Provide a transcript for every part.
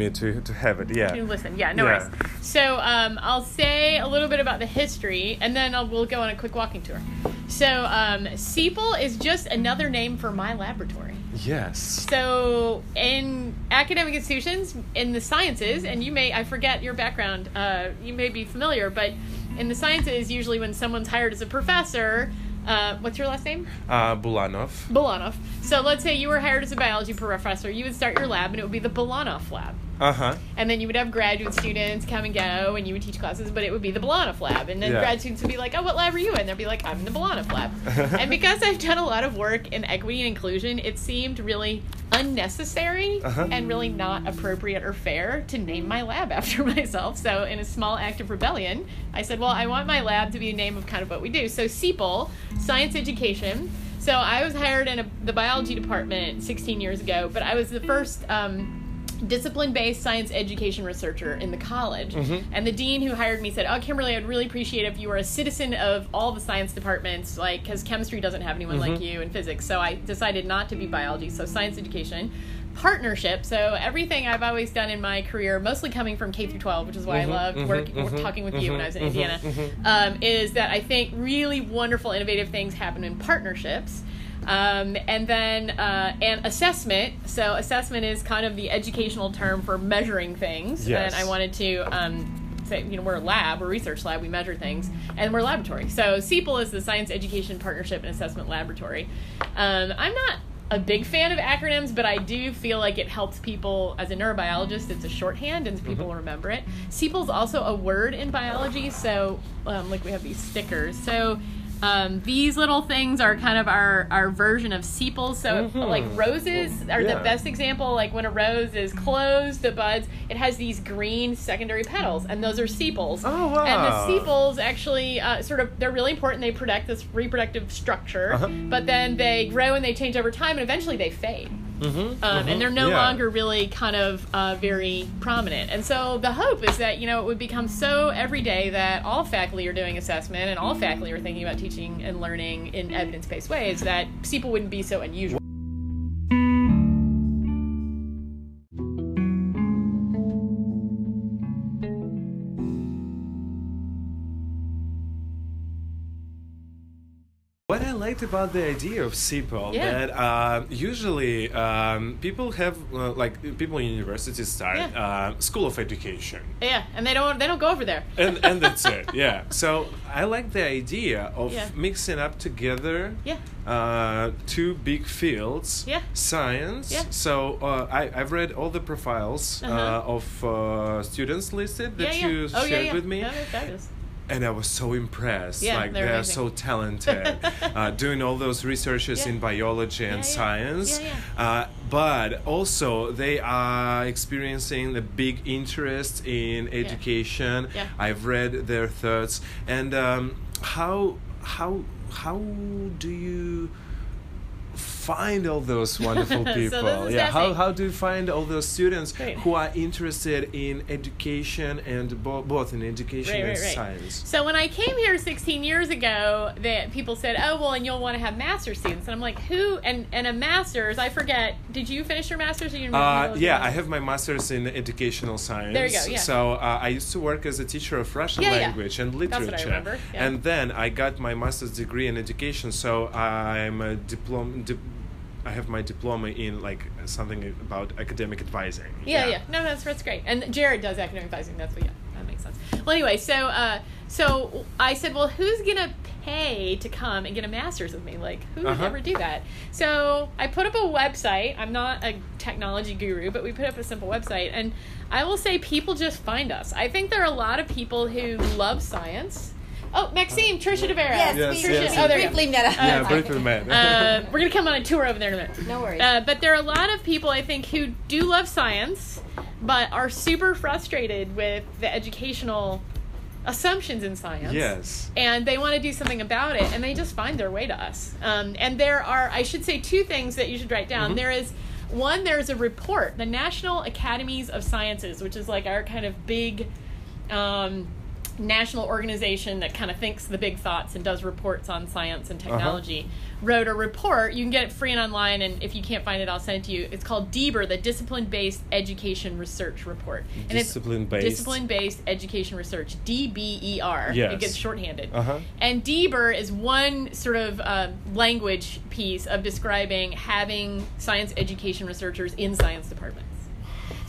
me to to have it. Yeah. You listen, yeah, no Yeah. worries. So um, I'll say a little bit about the history, and then I'll, we'll go on a quick walking tour. So um, is just another name for my laboratory. Yes. So in academic institutions in the sciences, and you may I forget your background, uh, you may be familiar, but in the sciences, usually when someone's hired as a professor, uh, what's your last name? Uh, Bulanov. Bulanov. So let's say you were hired as a biology professor, you would start your lab, and it would be the Bulanov lab. Uh huh. And then you would have graduate students come and go, and you would teach classes, but it would be the Bulanov lab. And then Yeah. grad students would be like, "Oh, what lab are you in?" They'd be like, "I'm in the Bulanov lab." and because I've done a lot of work in equity and inclusion, it seemed really unnecessary Uh-huh. and really not appropriate or fair to name my lab after myself. So, in a small act of rebellion, I said, "Well, I want my lab to be a name of kind of what we do." So, SEPAL, Science Education. So I was hired in a, the biology department 16 years ago, but I was the first um, discipline-based science education researcher in the college. Mm-hmm. And the dean who hired me said, "Oh, Kimberly, I'd really appreciate if you were a citizen of all the science departments, like because chemistry doesn't have anyone like mm-hmm. you, and physics." So I decided not to be biology, so science education. Partnership. So everything I've always done in my career, mostly coming from K through 12, which is why I mm-hmm. loved working, talking with you when I was in Indiana, um, is that I think really wonderful, innovative things happen in partnerships. Um, and then uh, and assessment. So assessment is kind of the educational term for measuring things. Yes. And I wanted to um, say, you know, we're a lab, we're a research lab, we measure things, and we're a laboratory. So SEPAL is the Science Education Partnership and Assessment Laboratory. Um, I'm not a big fan of acronyms, but I do feel like it helps people. As a neurobiologist, it's a shorthand, and people will remember it. SEPAL is also a word in biology, so um, like we have these stickers. So um, these little things are kind of our, our version of sepals. So like roses are Yeah. the best example. Like when a rose is closed, the buds, it has these green secondary petals, and those are sepals. Oh, wow. And the sepals actually uh, sort of they're really important. They protect this reproductive structure, Uh-huh. but then they grow and they change over time, and eventually they fade. Mm-hmm. Um, and they're no Yeah. longer really kind of uh, very prominent. And so the hope is that you know it would become so every day that all faculty are doing assessment and all faculty are thinking about teaching and learning in evidence-based ways that people wouldn't be so unusual. What I liked about the idea of SEPAL Yeah. that uh, usually um, people have uh, like people in universities start Yeah. uh, school of education, Yeah, and they don't they don't go over there. and and that's it. Yeah. So I like the idea of Yeah. mixing up together. Yeah. Uh, two big fields. Yeah. Science. Yeah. So uh, I I've read all the profiles Uh-huh. uh, of uh, students listed that yeah, yeah. you oh, shared yeah, yeah. with me. Yeah, fabulous. And I was so impressed. Yeah, like they're they are so talented, uh, doing all those researches Yeah. in biology and Yeah, yeah. science. Yeah, Uh, but also they are experiencing a big interest in education. Yeah. I've read their thoughts and um, how how how do you find all those wonderful people is yeah how, how do you find all those students who are interested in education and bo- both in education Right, and right, science So when I came here 16 years ago, that people said, "Oh, well, and you'll want to have master students," and I'm like, "Who?" And and a master's, I forget. Did you finish your master's? Or you Uh, yeah, I have my master's in educational science. There you go, yeah. So uh, I used to work as a teacher of Russian Yeah, yeah. language and what I literature. yeah. And then I got my master's degree in education. So I'm a diploma. Di- I have my diploma in like something about academic advising. Yeah, yeah. No, that's that's great. And Jared does academic advising. That's what. Yeah, that makes sense. Well, anyway, so uh, so I said, well, who's gonna pay to come and get a master's with me? Like, who would Uh-huh. ever do that? So I put up a website. I'm not a technology guru, but we put up a simple website, and I will say people just find us. I think there are a lot of people who love science. Oh, Maxime, Trisha DeVera. Yes, Yes, we, yes, we Oh, there briefly met up. Yeah, briefly met. Uh, we're gonna come on a tour over there in a minute. No worries. Uh, but there are a lot of people I think who do love science, but are super frustrated with the educational assumptions in science. Yes. And they want to do something about it, and they just find their way to us. Um, and there are, I should say, two things that you should write down. Mhm. There is one, there's a report, the National Academies of Sciences, which is like our kind of big. Um, national organization that kind of thinks the big thoughts and does reports on science and technology wrote a report you can get it free and online and if you can't find it i'll send it to you it's called DBER, the discipline based education research report and Discipline-based. it's discipline based education research d-b-e-r Yes. it gets shorthanded Uh-huh. and DBER is one sort of uh, language piece of describing having science education researchers in science departments.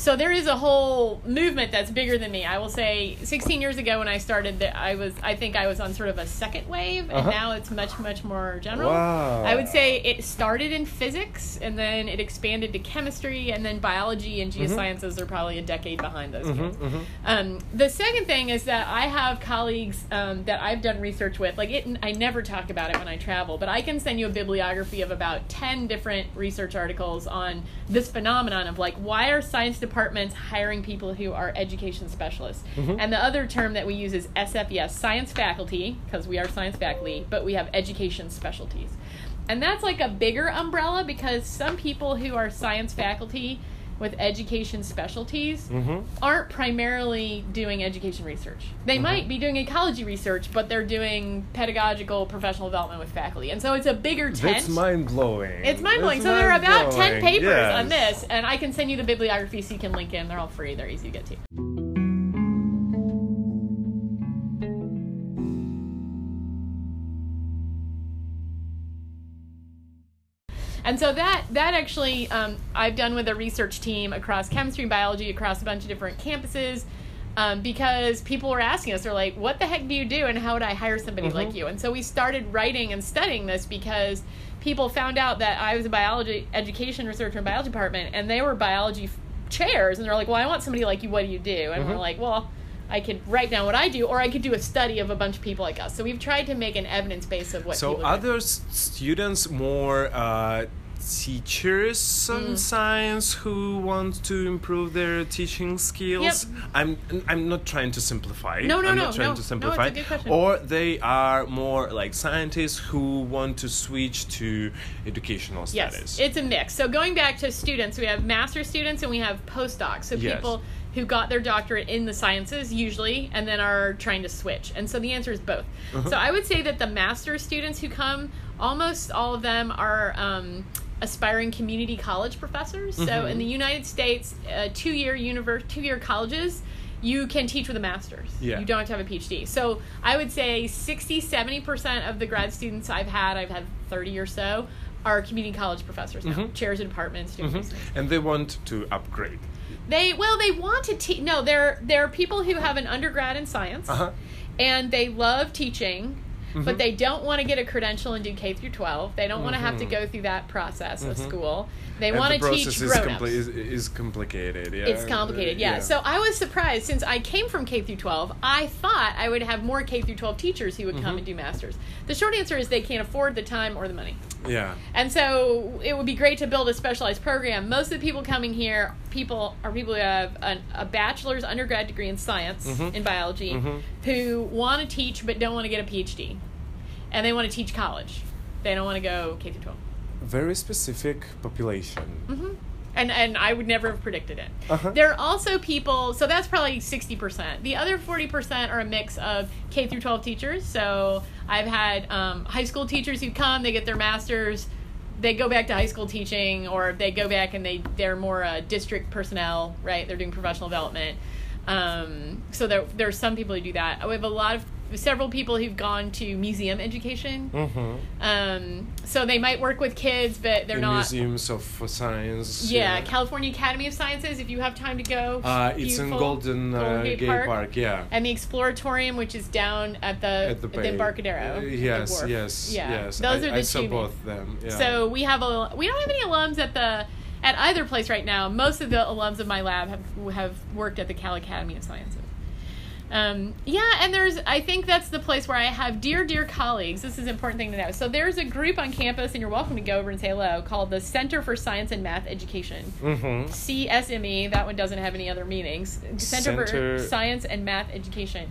So there is a whole movement that's bigger than me. I will say, 16 years ago when I started, that I was, I think I was on sort of a second wave, and Uh-huh. now it's much, much more general. Wow. I would say it started in physics, and then it expanded to chemistry, and then biology and Mm-hmm. geosciences are probably a decade behind those Mhm, kids. mhm. Um, the second thing is that I have colleagues um, that I've done research with. Like it, I never talk about it when I travel, but I can send you a bibliography of about ten different research articles on this phenomenon of like why are science departments hiring people who are education specialists? Mm-hmm. And the other term that we use is SFES, science faculty, because we are science faculty, but we have education specialties. And that's like a bigger umbrella because some people who are science faculty with education specialties Mhm. aren't primarily doing education research. They Mm-hmm. might be doing ecology research, but they're doing pedagogical professional development with faculty. And so it's a bigger tent. That's mind blowing. it's mind blowing. So there are about 10 papers on this, and I can send you the bibliography so you can link in. They're all free, they're easy to get to. And so that that actually um, I've done with a research team across chemistry and biology across a bunch of different campuses. Um, because people were asking us, they're like, "What the heck do you do, and how would I hire somebody like you?" And so we started writing and studying this because people found out that I was a biology education researcher in biology department, and they were biology f- chairs, and they're like, "Well, I want somebody like you. What do you do?" And we're like, "Well." I could write down what I do, or I could do a study of a bunch of people like us. So we've tried to make an evidence base of what. So people do. are those students more uh, teachers Mm. science who want to improve their teaching skills? Yep. I'm I'm not trying to simplify. No, no, I'm no, not trying no. to No, it's a simplify. good question. Or they are more like scientists who want to switch to educational Yes, studies. it's a mix. So going back to students, we have master students and we have postdocs. So Yes. people who got their doctorate in the sciences usually and then are trying to switch. And so the answer is both. Uh-huh. So I would say that the master students who come, almost all of them are um, aspiring community college professors. So Mhm. in the United States, uh, two-year univer- two-year colleges, you can teach with a master's. Yeah. You don't have to have a PhD. So I would say 60, 70% of the grad students I've had, I've had 30 or so, are community college professors now, Mhm. chairs of departments, Mhm. And they want to upgrade. They well, they want to teach. No, they're they're people who have an undergrad in science, Uh-huh. and they love teaching, but Mhm. they don't want to get a credential and do K through 12. They don't want to have to Mhm. go through that process of Mhm. school. They want to teach process is, compli- is, is complicated. Yeah. It's complicated, yeah. So I was surprised since I came from K through 12. I thought I would have more K through 12 teachers who would come Mhm. and do masters. The short answer is they can't afford the time or the money. yeah. And so it would be great to build a specialized program. Most of the people coming here, people are people who have an, a bachelor's undergrad degree in science Mhm. in biology, Mhm. who want to teach but don't want to get a PhD, and they want to teach college. They don't want to go K through 12. Very specific population. hmm And and I would never have predicted it. Uh-huh. There are also people, so that's probably sixty percent. The other forty percent are a mix of K through twelve teachers. So I've had um, high school teachers who come, they get their masters, they go back to high school teaching, or they go back and they they're more uh, district personnel, right? They're doing professional development. Um, so there there are some people who do that. We have a lot of several people who've gone to museum education. Mm-hmm. Um, so they might work with kids, but they're in not. museums of science. Yeah, California Academy of Sciences. If you have time to go, Uh, it's in. Golden, uh, Golden Gate, Gate Park. Park. Yeah. and the Exploratorium, which is down at the At the at bay. Embarcadero. Uh, at the yes, yes, yeah. yes. Those I, are the I saw two. both of them. Yeah. So we have a we don't have any alums at the at either place right now. Most of the alums of my lab have have worked at the Cal Academy of Sciences. Um, yeah, and there's I think that's the place where I have dear dear colleagues. This is an important thing to know. So there's a group on campus, and you're welcome to go over and say hello, called the Center for Science and Math Education. Mm-hmm. CSME. That one doesn't have any other meanings. Center, Center- for Science and Math Education,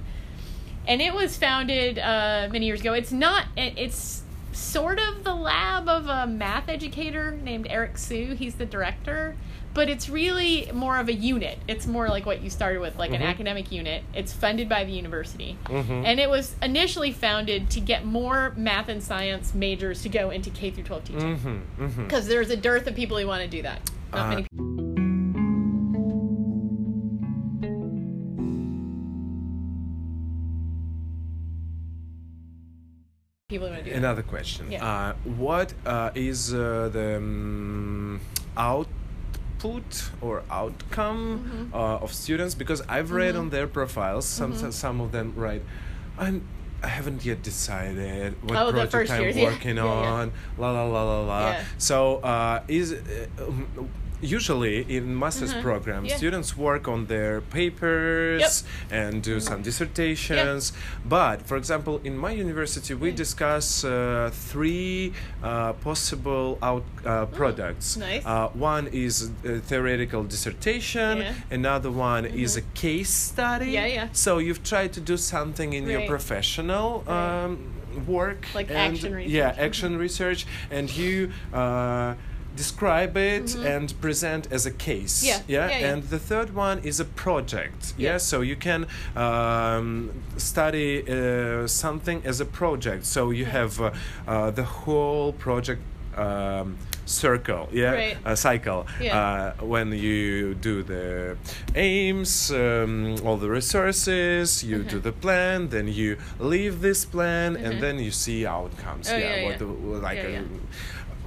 and it was founded uh, many years ago. It's not. It's sort of the lab of a math educator named Eric Hsu. He's the director, but it's really more of a unit. It's more like what you started with, like an Mhm. academic unit. It's funded by the university. Mhm. And it was initially founded to get more math and science majors to go into K through 12 teaching. Mm-hmm, mm-hmm. Because there's a dearth of people who want to do that. Not Uh, many people who want to do that. Another question. Yeah. Uh, what uh, is uh, the um, output or outcome Mm-hmm. uh, of students? Because I've read on their profiles, some Mm-hmm. some of them write, I'm. I haven't yet decided what Oh, project I'm years, yeah. working Yeah, yeah. on. La la la la la. Yeah. So, uh, is uh, usually in master's Mhm. programs, Yeah. students work on their papers and do some dissertations. But for example, in my university, we discuss uh, three uh, possible out uh, products. Mm, nice. Uh, one is a theoretical dissertation. Yeah. Mm-hmm. Another one is a case study. Yeah, yeah. So you've tried to do something in your Right. professional. Right. Um, work Like and- action research. yeah Mhm. action research and you uh, describe it and present as a case Mm-hmm. Yeah, yeah, yeah. and the third one is a project yeah, Yeah. so you can um, study uh, something as a project so you have uh, uh, the whole project um, circle yeah Right. a cycle Yeah. uh, when you do the aims um, all the resources you do Mhm. the plan then you leave this plan and then you see outcomes Oh, yeah, yeah, what yeah. the like Yeah, yeah. um,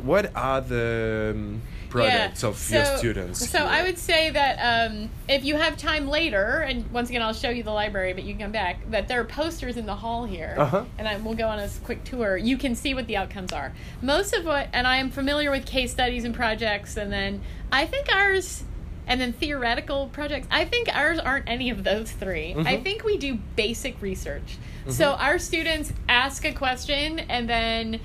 what are the um, products Yeah. of your students So here? I would say that um, if you have time later, and once again I'll show you the library, but you can come back. That there are posters in the hall here, Uh-huh. and I, we'll go on a quick tour. You can see what the outcomes are. Most of what, and I am familiar with case studies and projects, and then I think ours. And then theoretical projects. I think ours aren't any of those 3 I Mhm. think we do basic research. So Mhm. our students ask a question and then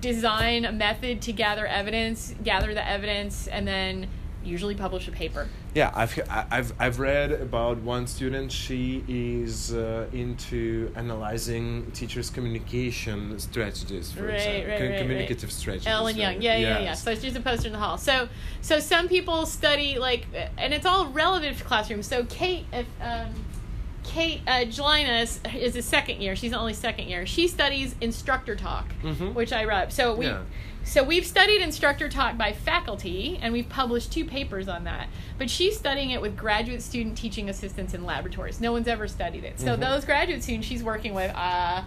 design a method to gather evidence, gather the evidence, and then usually publish a paper. Yeah, I've I've I've read about one student. She is uh, into analyzing teachers' communication strategies, for Right, example, right, Com- right, communicative strategies. Ellen yeah. Young, yeah, yeah, yeah. Yes. So she's a poster in the hall. So, so some people study like, and it's all relative to classrooms. So Kate, if um, Kate uh, is, is a second year. She's only second year. She studies instructor talk, Mhm. which I wrote. So we. Yeah. So we've studied instructor talk by faculty, and we've published two papers on that. But she's studying it with graduate student teaching assistants in laboratories. No one's ever studied it. So Mhm. those graduate students she's working with, uh,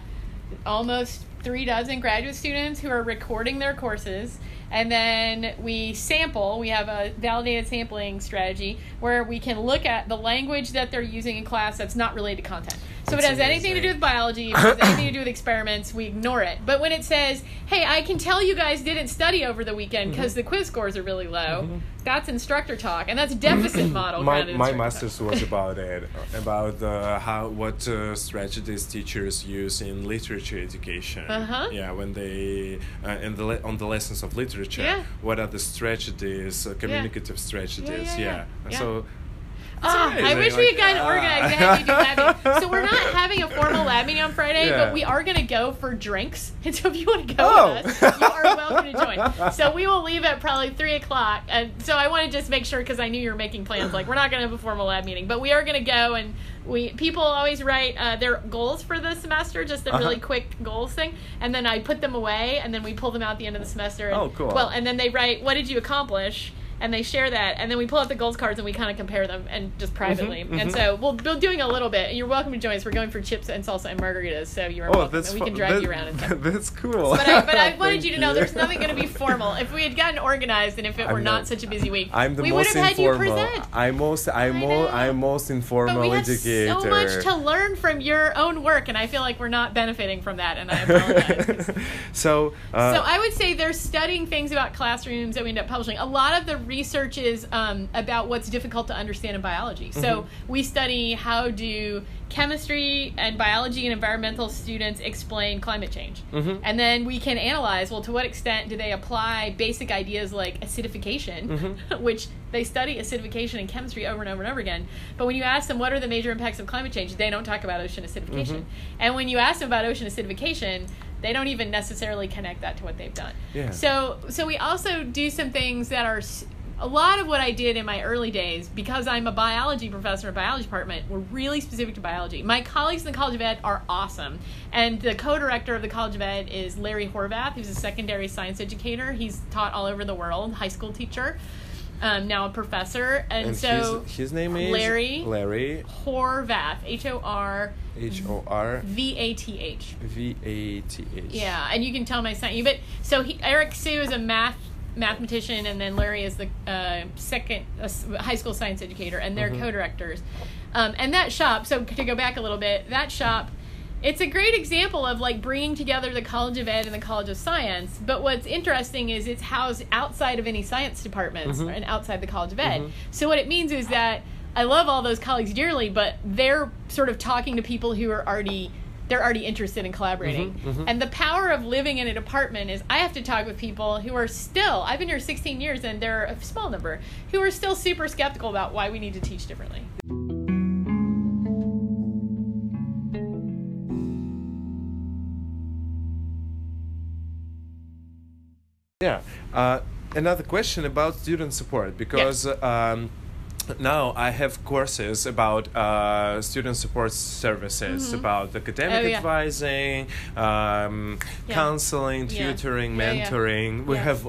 almost three dozen graduate students who are recording their courses. And then we sample, we have a validated sampling strategy where we can look at the language that they're using in class that's not related to content. So if it has anything to do with biology, if it has anything to do with experiments, we ignore it. But when it says, hey, I can tell you guys didn't study over the weekend because the quiz scores are really low, Mhm. that's instructor talk. And that's deficit model. my, my instructor talk. master's was about it about uh, how what uh, strategies teachers use in literature education Uh-huh. yeah when they uh, in the le- on the lessons of literature Yeah. what are the strategies uh, communicative strategies yeah, yeah, yeah. so Ah, I wish we had gotten ah. organized had you do lab meeting. So we're not having a formal lab meeting on Friday, Yeah. but we are going to go for drinks. And so if you want to go Oh. with us, you are welcome to join. So we will leave at probably three o'clock. And so I want to just make sure because I knew you were making plans. Like we're not going to have a formal lab meeting, but we are going to go and we people always write uh, their goals for the semester, just a Uh-huh. really quick goals thing, and then I put them away, and then we pull them out at the end of the semester. And, Oh, cool. Well, and then they write, "What did you accomplish?" And they share that, and then we pull out the goals cards and we kind of compare them, and just privately. And mhm. so we'll be doing a little bit. And You're welcome to join us. We're going for chips and salsa and margaritas, so you're oh welcome, and we can drive that- you around and stuff. that's cool But I, but I wanted you to know there's nothing going to be formal. If we had gotten organized and if it I'm were not, not- such a busy week, I'm the we would most have had you informal. present. I'm most I'm I mo- know. I'm most informal But we have educator. so much to learn from your own work, and I feel like we're not benefiting from that, and I apologize. so uh, so I would say they're studying things about classrooms that we end up publishing. A lot of the research is um, about what's difficult to understand in biology. So Mhm. we study how do chemistry and biology and environmental students explain climate change. Mhm. And then we can analyze, well, to what extent do they apply basic ideas like acidification, Mhm. which they study acidification in chemistry over and over and over again. But when you ask them what are the major impacts of climate change, they don't talk about ocean acidification. Mhm. And when you ask them about ocean acidification, they don't even necessarily connect that to what they've done. Yeah. So so we also do some things that are a lot of what I did in my early days, because I'm a biology professor in biology department, were really specific to biology. My colleagues in the College of Ed are awesome. And the co director of the College of Ed is Larry Horvath, who's a secondary science educator. He's taught all over the world, high school teacher. Um, now a professor, and, And so his, his name is Larry Larry Horvath, H O R H O R V A T H. V A T H. Yeah, and you can tell my son. you. But so he, Eric Hsu is a math mathematician, and then Larry is the uh, second uh, high school science educator, and they're co-directors. Um, and that shop. So to go back a little bit, that shop. It's a great example of like bringing together the College of Ed and the College of Science. But what's interesting is it's housed outside of any science departments and outside the College of Ed. So what it means is that I love all those colleagues dearly, but they're sort of talking to people who are already they're already interested in collaborating. And the power of living in an apartment is I have to talk with people who are still I've been here 16 years and they're a small number who are still super skeptical about why we need to teach differently. Yeah. Uh, another question about student support because um, now I have courses about uh, student support services, about academic Mm-hmm. Oh, yeah. advising, um, Yeah. counseling, tutoring, Yeah, mentoring. We have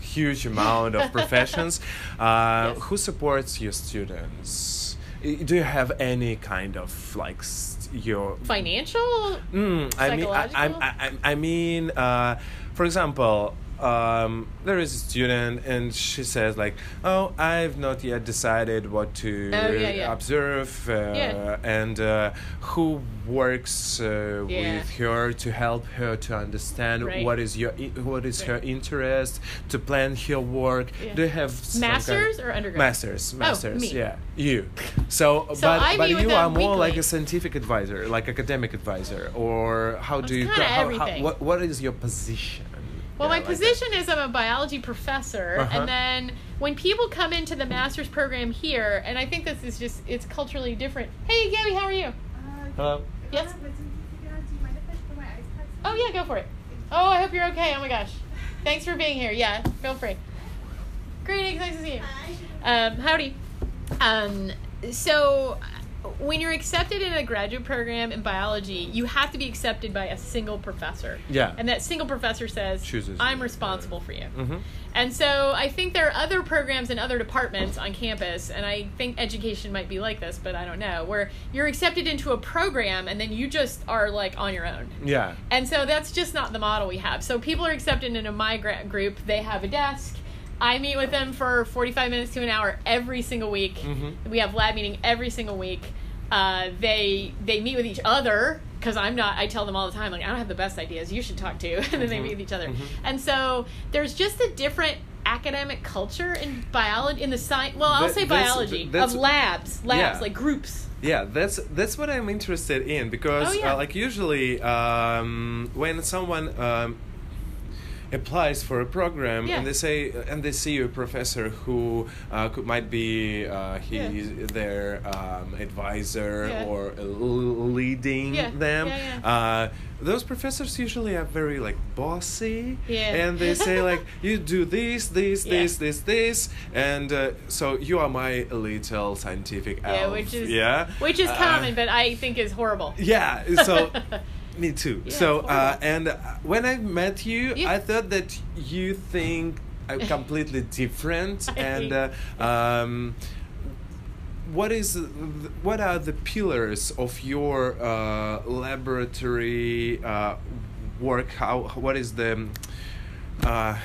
huge amount of professions. Uh, Yes. Who supports your students? Do you have any kind of like s- your Financial? Mm, I mean, I, I, I- I mean, uh, for example, um, there is a student and she says like, "Oh, I've not yet decided what to Oh, yeah, yeah. observe," uh, Yeah. and uh, who works uh, with her to help her to understand Right. what is your what is her interest to plan her work. Do you have some kind- Masters or undergrad? Masters, masters, me. yeah, you. So, So but I but you are more like a scientific advisor, like academic advisor, or how do you? how, how, what what is your position? Well, Yeah, my like position is I'm a biology professor, Uh-huh. and then when people come into the master's program here, and I think this is just it's culturally different. Hey, Gabby, how are you? Hello. Yes? Oh yeah, go for it. Oh, I hope you're okay. Oh my gosh, thanks for being here. Yeah, feel free. Greetings, nice to see you. Um, howdy. Um, so when you're accepted in a graduate program in biology, you have to be accepted by a single professor. Yeah. And that single professor says, Chooses "I'm you. responsible for you." Mm-hmm. And so I think there are other programs in other departments on campus, and I think education might be like this, but I don't know, where you're accepted into a program and then you just are like on your own. Yeah. And so that's just not the model we have. So people are accepted into my group. They have a desk. I meet with them for 45 minutes to an hour every single week. Mhm. We have lab meeting every single week. Uh, they they meet with each other because I'm not. I tell them all the time like I don't have the best ideas. You should talk to. and then they Mhm. meet with each other. Mhm. And so there's just a different academic culture in biology in the science. Well, I'll That- say that's- biology that's- of labs, labs Yeah. like groups. Yeah, that's that's what I'm interested in because Oh, yeah. uh, like usually um, when someone um, applies for a program Yeah. and they say and they see a professor who uh, could, might be uh, he's their um, advisor Yeah. or uh, l- leading Yeah, them. yeah, Uh, those professors usually are very like bossy Yeah. and they say like you do this this Yeah. this this this and uh, so you are my little scientific Yeah, elf. which is yeah which is Uh, common, but I think is horrible. yeah so me too. Yeah, so uh, and uh, when i met you i thought that you think completely different and uh, um, what is what are the pillars of your uh, laboratory uh, work? How what is the uh,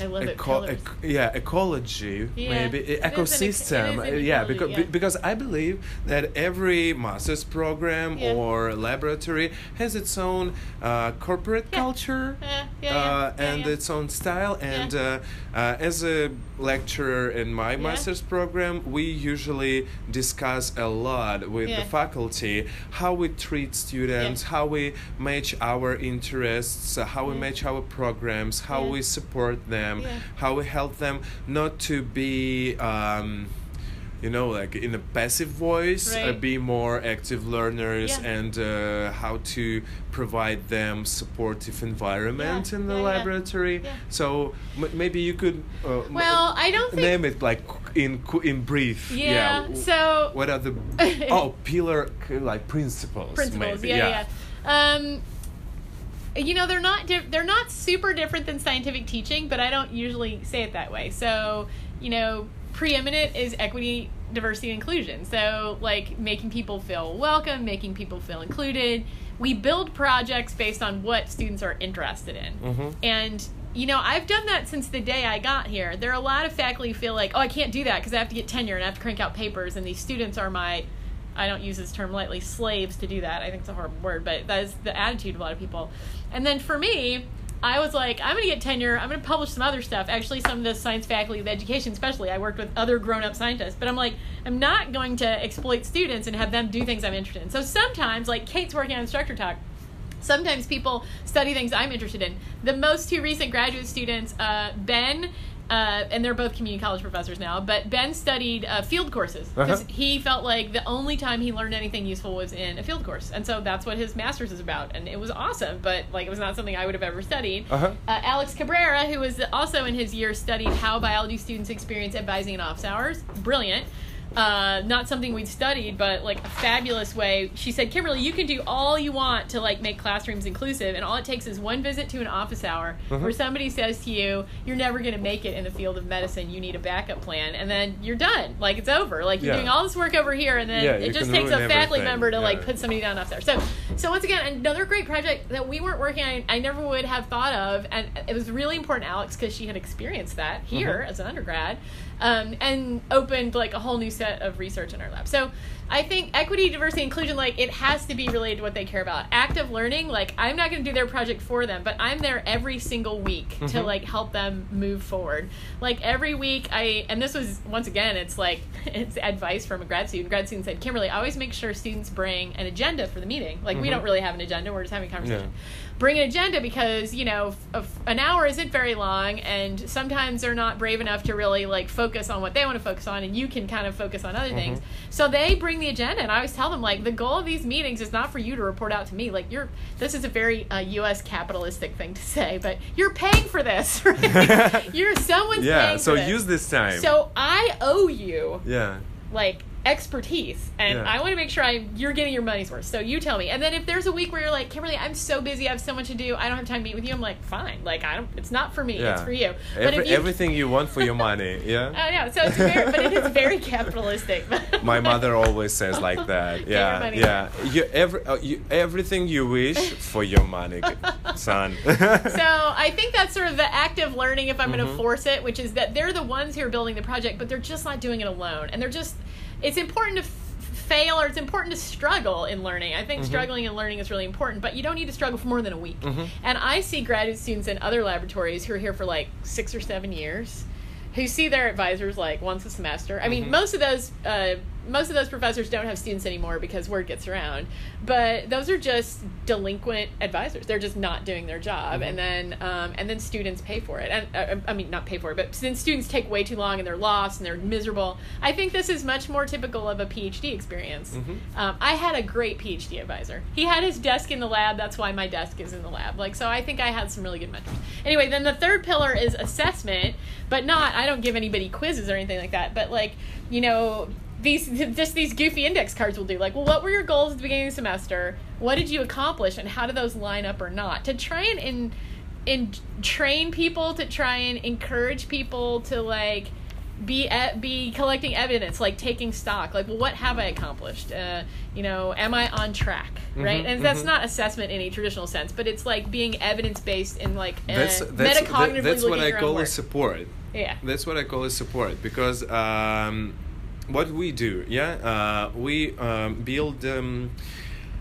I love. Eco- ec- yeah, ecology, Yeah. maybe It ec- ecosystem. it an yeah, ecology, because yeah. because I believe that every master's program Yeah. or laboratory has its own uh, corporate culture. Uh, yeah, and its own style, and uh, uh, as a lecturer in my master's program, we usually discuss a lot with Yeah. the faculty how we treat students, Yeah. how we match our interests, how we match our programs, how Yeah. we support them, Yeah. how we help them not to be um, you know, like in a passive voice, uh, be more active learners, Yeah. and uh, how to provide them supportive environment Yeah, in the yeah, laboratory. So m- maybe you could. Uh, Well, I don't think- name it like in in brief. Yeah, so- what are the oh pillar like principles? principles. maybe. Yeah, yeah. Um, you know, they're not di- they're not super different than scientific teaching, but I don't usually say it that way. So, you know, preeminent is equity, diversity, and inclusion. So, like making people feel welcome, making people feel included. We build projects based on what students are interested in, Mhm. and you know, I've done that since the day I got here. There are a lot of faculty who feel like, oh, I can't do that because I have to get tenure and I have to crank out papers, and these students are my I don't use this term lightly, slaves to do that. I think it's a horrible word, but that is the attitude of a lot of people. And then for me, I was like, I'm going to get tenure. I'm going to publish some other stuff. Actually, some of the science faculty of education, especially, I worked with other grown up scientists. But I'm like, I'm not going to exploit students and have them do things I'm interested in. So sometimes, like Kate's working on Instructor Talk, sometimes people study things I'm interested in. The most two recent graduate students, uh, Ben, uh, and they're both community college professors now, but Ben studied uh, field courses because Uh-huh. he felt like the only time he learned anything useful was in a field course. And so that's what his master's is about. And it was awesome, but like it was not something I would have ever studied. Uh-huh. Uh, Alex Cabrera, who was also in his year, studied how biology students experience advising in office hours. Brilliant. Uh, not something we'd studied, but like a fabulous way. She said, Kimberly, you can do all you want to like make classrooms inclusive, and all it takes is one visit to an office hour Mhm. where somebody says to you, "You're never going to make it in the field of medicine. You need a backup plan," and then you're done. Like it's over. Like you're Yeah. doing all this work over here, and then Yeah, it just takes a faculty member to like put somebody down off there. So, so once again, another great project that we weren't working on, I never would have thought of, and it was really important, Alex, because she had experienced that here Mhm. as an undergrad, um, and opened like a whole new set of research in our lab. So, I think equity, diversity, inclusion, like it has to be related to what they care about. Active learning, like I'm not going to do their project for them, but I'm there every single week to Mhm. like help them move forward. Like every week, I and this was once again, it's like it's advice from a grad student. Grad student said, Kimberly, always make sure students bring an agenda for the meeting. Like we Mhm. don't really have an agenda; we're just having a conversation. Yeah. Bring an agenda because you know f- an hour isn't very long, and sometimes they're not brave enough to really like focus on what they want to focus on, and you can kind of focus on other things. So they bring the agenda, and I always tell them like the goal of these meetings is not for you to report out to me. Like you're this is a very uh, U.S. capitalistic thing to say, but you're paying for this. Right? you're someone's yeah. paying So for this. use this time. So I owe you yeah. like expertise and Yeah. I want to make sure I you're getting your money's worth. So you tell me. And then if there's a week where you're like, Kimberly, I'm so busy, I have so much to do, I don't have time to meet with you, I'm like, fine. Like I don't it's not for me, Yeah. it's for you. But Every, if you everything you want for your money. Yeah. I know, so it's very but it is very capitalistic. My mother always says like that. Yeah, yeah. You every uh, you, everything you wish for your money, son. so I think that's sort of the active learning if I'm going to force it, which is that they're the ones who are building the project, but they're just not doing it alone. And they're just, it's important to f- fail or it's important to struggle in learning. I think Mhm. struggling in learning is really important, but you don't need to struggle for more than a week. Mhm. And I see graduate students in other laboratories who are here for like six or seven years. Who see their advisors like once a semester? I mean, Mhm. most of those uh, most of those professors don't have students anymore because word gets around. But those are just delinquent advisors. They're just not doing their job, Mhm. and then um, and then students pay for it. And uh, I mean, not pay for it, but then students take way too long and they're lost and they're miserable. I think this is much more typical of a PhD experience. Mhm. Um, I had a great PhD advisor. He had his desk in the lab. That's why my desk is in the lab. Like, so I think I had some really good mentors. Anyway, then the third pillar is assessment, but not. I don't give anybody quizzes or anything like that. But like, you know, these just these goofy index cards will do. Like, well, what were your goals at the beginning of the semester? What did you accomplish, and how do those line up or not? To try and in, in train people to try and encourage people to like be be collecting evidence, like taking stock. Like, well, what have I accomplished? Uh, you know, am I on track? Right, Mhm, and that's mhm. not assessment in a traditional sense, but it's like being evidence based in like uh, That's that's metacognitively that, that's what I call a support. Yeah. That's what I call a support because um, what we do, yeah, uh, we um, build um,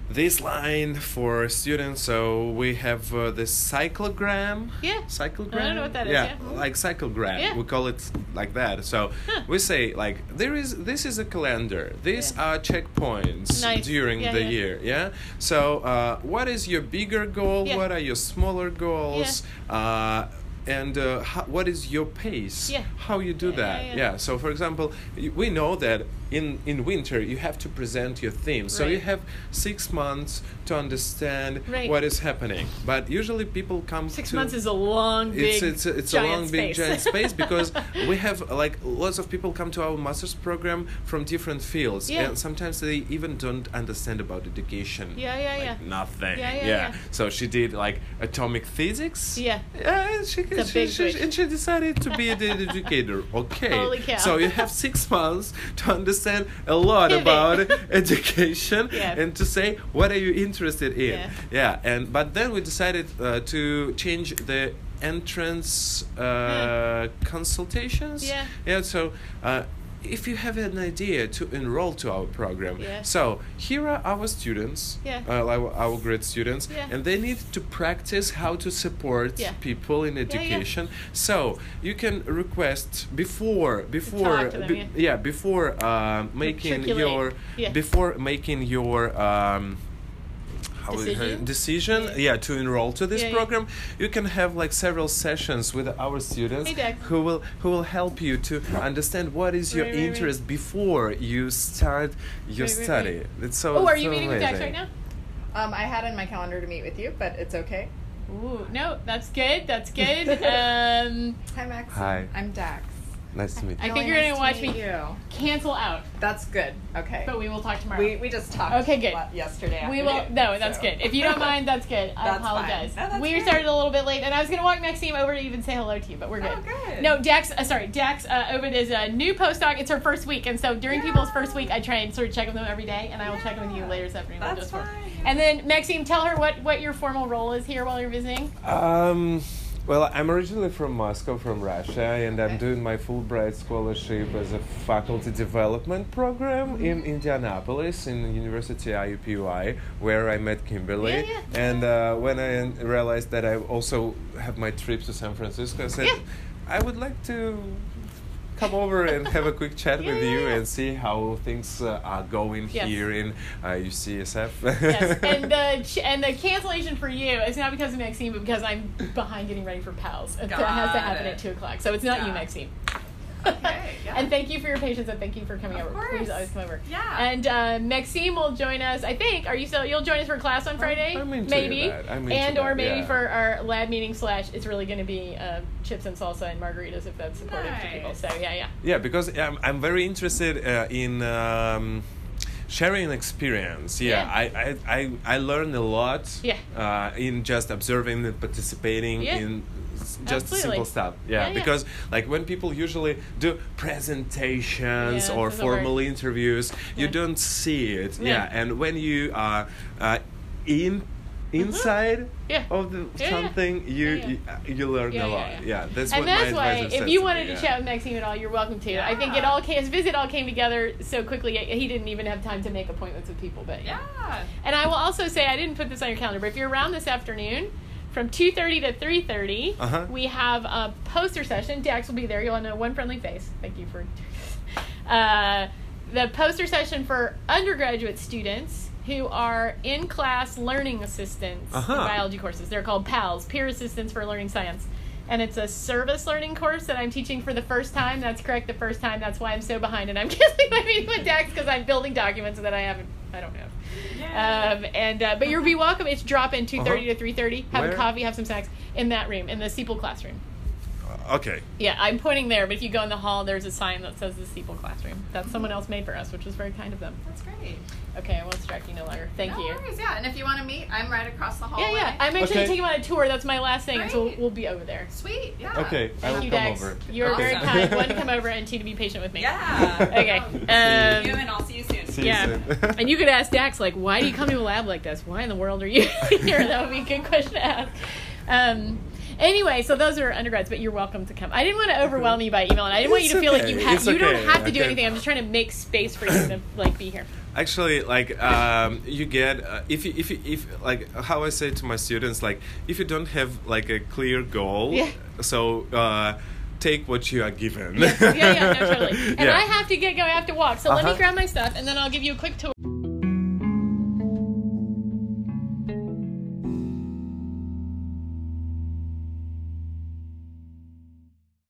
this line for students. So we have uh, the cyclogram. Yeah. Cyclogram. I don't know what that is, yeah, yeah. like cyclogram. Yeah. We call it like that. So Huh. we say like there is this is a calendar. These Yeah. are checkpoints Nice. during Yeah, the yeah. year. Yeah. So uh, what is your bigger goal? Yeah. What are your smaller goals? Uh, and uh, how, what is your pace Yeah. how you do Yeah, that yeah, yeah. so for example we know that in in winter you have to present your theme so you have six months to understand Right. what is happening but usually people come Six to months is a long, big, it's it's it's a giant long big space. giant space because we have like lots of people come to our master's program from different fields Yeah. and sometimes they even don't understand about education Yeah, yeah, like yeah. nothing Yeah, yeah, yeah. so she did like atomic physics Yeah. yeah and she, she, she- and she decided to be an educator okay Holy cow. so you have six months to understand a lot Pivot. about education Yeah. and to say what are you interested in Yeah. yeah and but then we decided uh, to change the entrance uh, consultations Yeah. yeah so uh, if you have an idea to enroll to our program Yeah. so here are our students Yeah. uh, our, our grade students Yeah. and they need to practice how to support Yeah. people in education so you can request before before them, be- yeah. before uh, making your before making your um, how we- Decision? decision Yeah. yeah. to enroll to this Yeah, yeah. program you can have like several sessions with our students Hey, who will who will help you to understand what is your Right, right, right. interest before you start your Right, right, study right. it's so Oh, are you so meeting with Dax right now? Um, I had in my calendar to meet with you, but it's okay. Ooh, no, that's good. That's good. Um, Hi, Max. Hi. I'm Dax. Nice to meet you. I you think Really you're gonna watch meet me You. cancel out, That's good. Okay. but we will talk tomorrow. we, we just talked. Okay, good. la- Yesterday. We will. afternoon, No, that's so. good. If you don't mind, that's good. I That's fine. apologize. No, that's we good. started a little bit late, and I was gonna walk Maxime over to even say hello to you, but we're good. Oh, good. No, Dax. Uh, sorry, Dax uh, Ovid is a new postdoc. It's her first week, and so during people's first week, I try and sort of check with them every day, and I will check in with you Yeah. later this afternoon. We'll That's just work. fine. And then Maxime, tell her what what your formal role is here while you're visiting. Um, well, I'm originally from Moscow, from Russia, and I'm doing my Fulbright scholarship as a faculty development program Mm-hmm. in Indianapolis in University IUPUI, where I met Kimberly. Yeah, yeah. And uh, when I realized that I also have my trip to San Francisco, I said, Yeah. I would like to come over and have a quick chat Yeah, with you yeah. and see how things uh, are going Yes. here in uh, UCSF. yes, and the ch- and the cancellation for you is not because of Maxime, but because I'm behind getting ready for PALS. It Got has to happen it. at two o'clock, so it's not you, Got it. Maxime. Okay, yeah. and thank you for your patience and thank you for coming Of over. Please always come over. Yeah. And uh, Maxime will join us. I think. Are you still? You'll join us for class on Friday. I'm into maybe. that. I'm into and or that, maybe yeah. for our lab meeting slash. It's really going to be uh, chips and salsa and margaritas if that's supportive to people. So yeah, yeah. Yeah, because I'm, I'm very interested uh, in um, sharing an experience. Yeah, Yeah. I, I, I, I learn a lot Yeah. uh, in just observing and participating Yeah. in just Absolutely. simple stuff. Yeah, Yeah, because like when people usually do presentations or that's a word. formal interviews, you don't see it. Yeah. Yeah, and when you are uh, in inside Mm-hmm. Yeah. of the Yeah, yeah. something, you, Yeah, you you learn Yeah, a yeah, lot. yeah. Yeah, that's and what that's my why, advisor if says you to me, wanted to yeah. chat with Maxime at all, you're welcome to. I think it all came, his visit all came together so quickly. He didn't even have time to make appointments with people. But Yeah. And I will also say, I didn't put this on your calendar, but if you're around this afternoon, from 2.30 to 3.30, Uh-huh. we have a poster session. Dax will be there. You'll know one friendly face. Thank you for... Uh, the poster session for undergraduate students who are in-class learning assistants Uh-huh. in biology courses. They're called PALS, Peer Assistants for Learning Science. And it's a service learning course that I'm teaching for the first time. That's correct, the first time. That's why I'm so behind. And I'm canceling my meeting with Dax because I'm building documents that I haven't, I don't have. Um, and uh, but you'll be welcome. It's drop in two thirty Uh-huh. to three thirty. Have a coffee, have some snacks in that room in the Steeple classroom. Okay. Yeah, I'm pointing there. But if you go in the hall, there's a sign that says the Steeple classroom. That someone else made for us, which was very kind of them. That's great. Okay, I won't distract you no longer. Thank no you. Worries, yeah, and if you want to meet, I'm right across the Yeah, hallway. yeah. I'm actually Okay. taking him on a tour. That's my last thing, and so we'll, we'll be over there. Sweet. Yeah. Okay, I Thank will you, come Dax. over. You're very kind. One, to come over, and two, to be patient with me. Yeah. Okay. See Um, you, and I'll see you soon. See you Yeah. soon. and you could ask Dax, like, why do you come to a lab like this? Why in the world are you here? That would be a good question to ask. Um, anyway, so those are undergrads, but you're welcome to come. I didn't want to overwhelm you by email, and I didn't want you to feel like you have. You don't have to do anything. I'm just trying to make space for you to like be here. Actually, like um, you get uh, if you if you, if like how I say to my students, like if you don't have like a clear goal, Yeah. so uh, take what you are given. yeah, yeah, no, totally. And Yeah. I have to get going. I have to walk. So let me Uh-huh. grab my stuff, and then I'll give you a quick tour.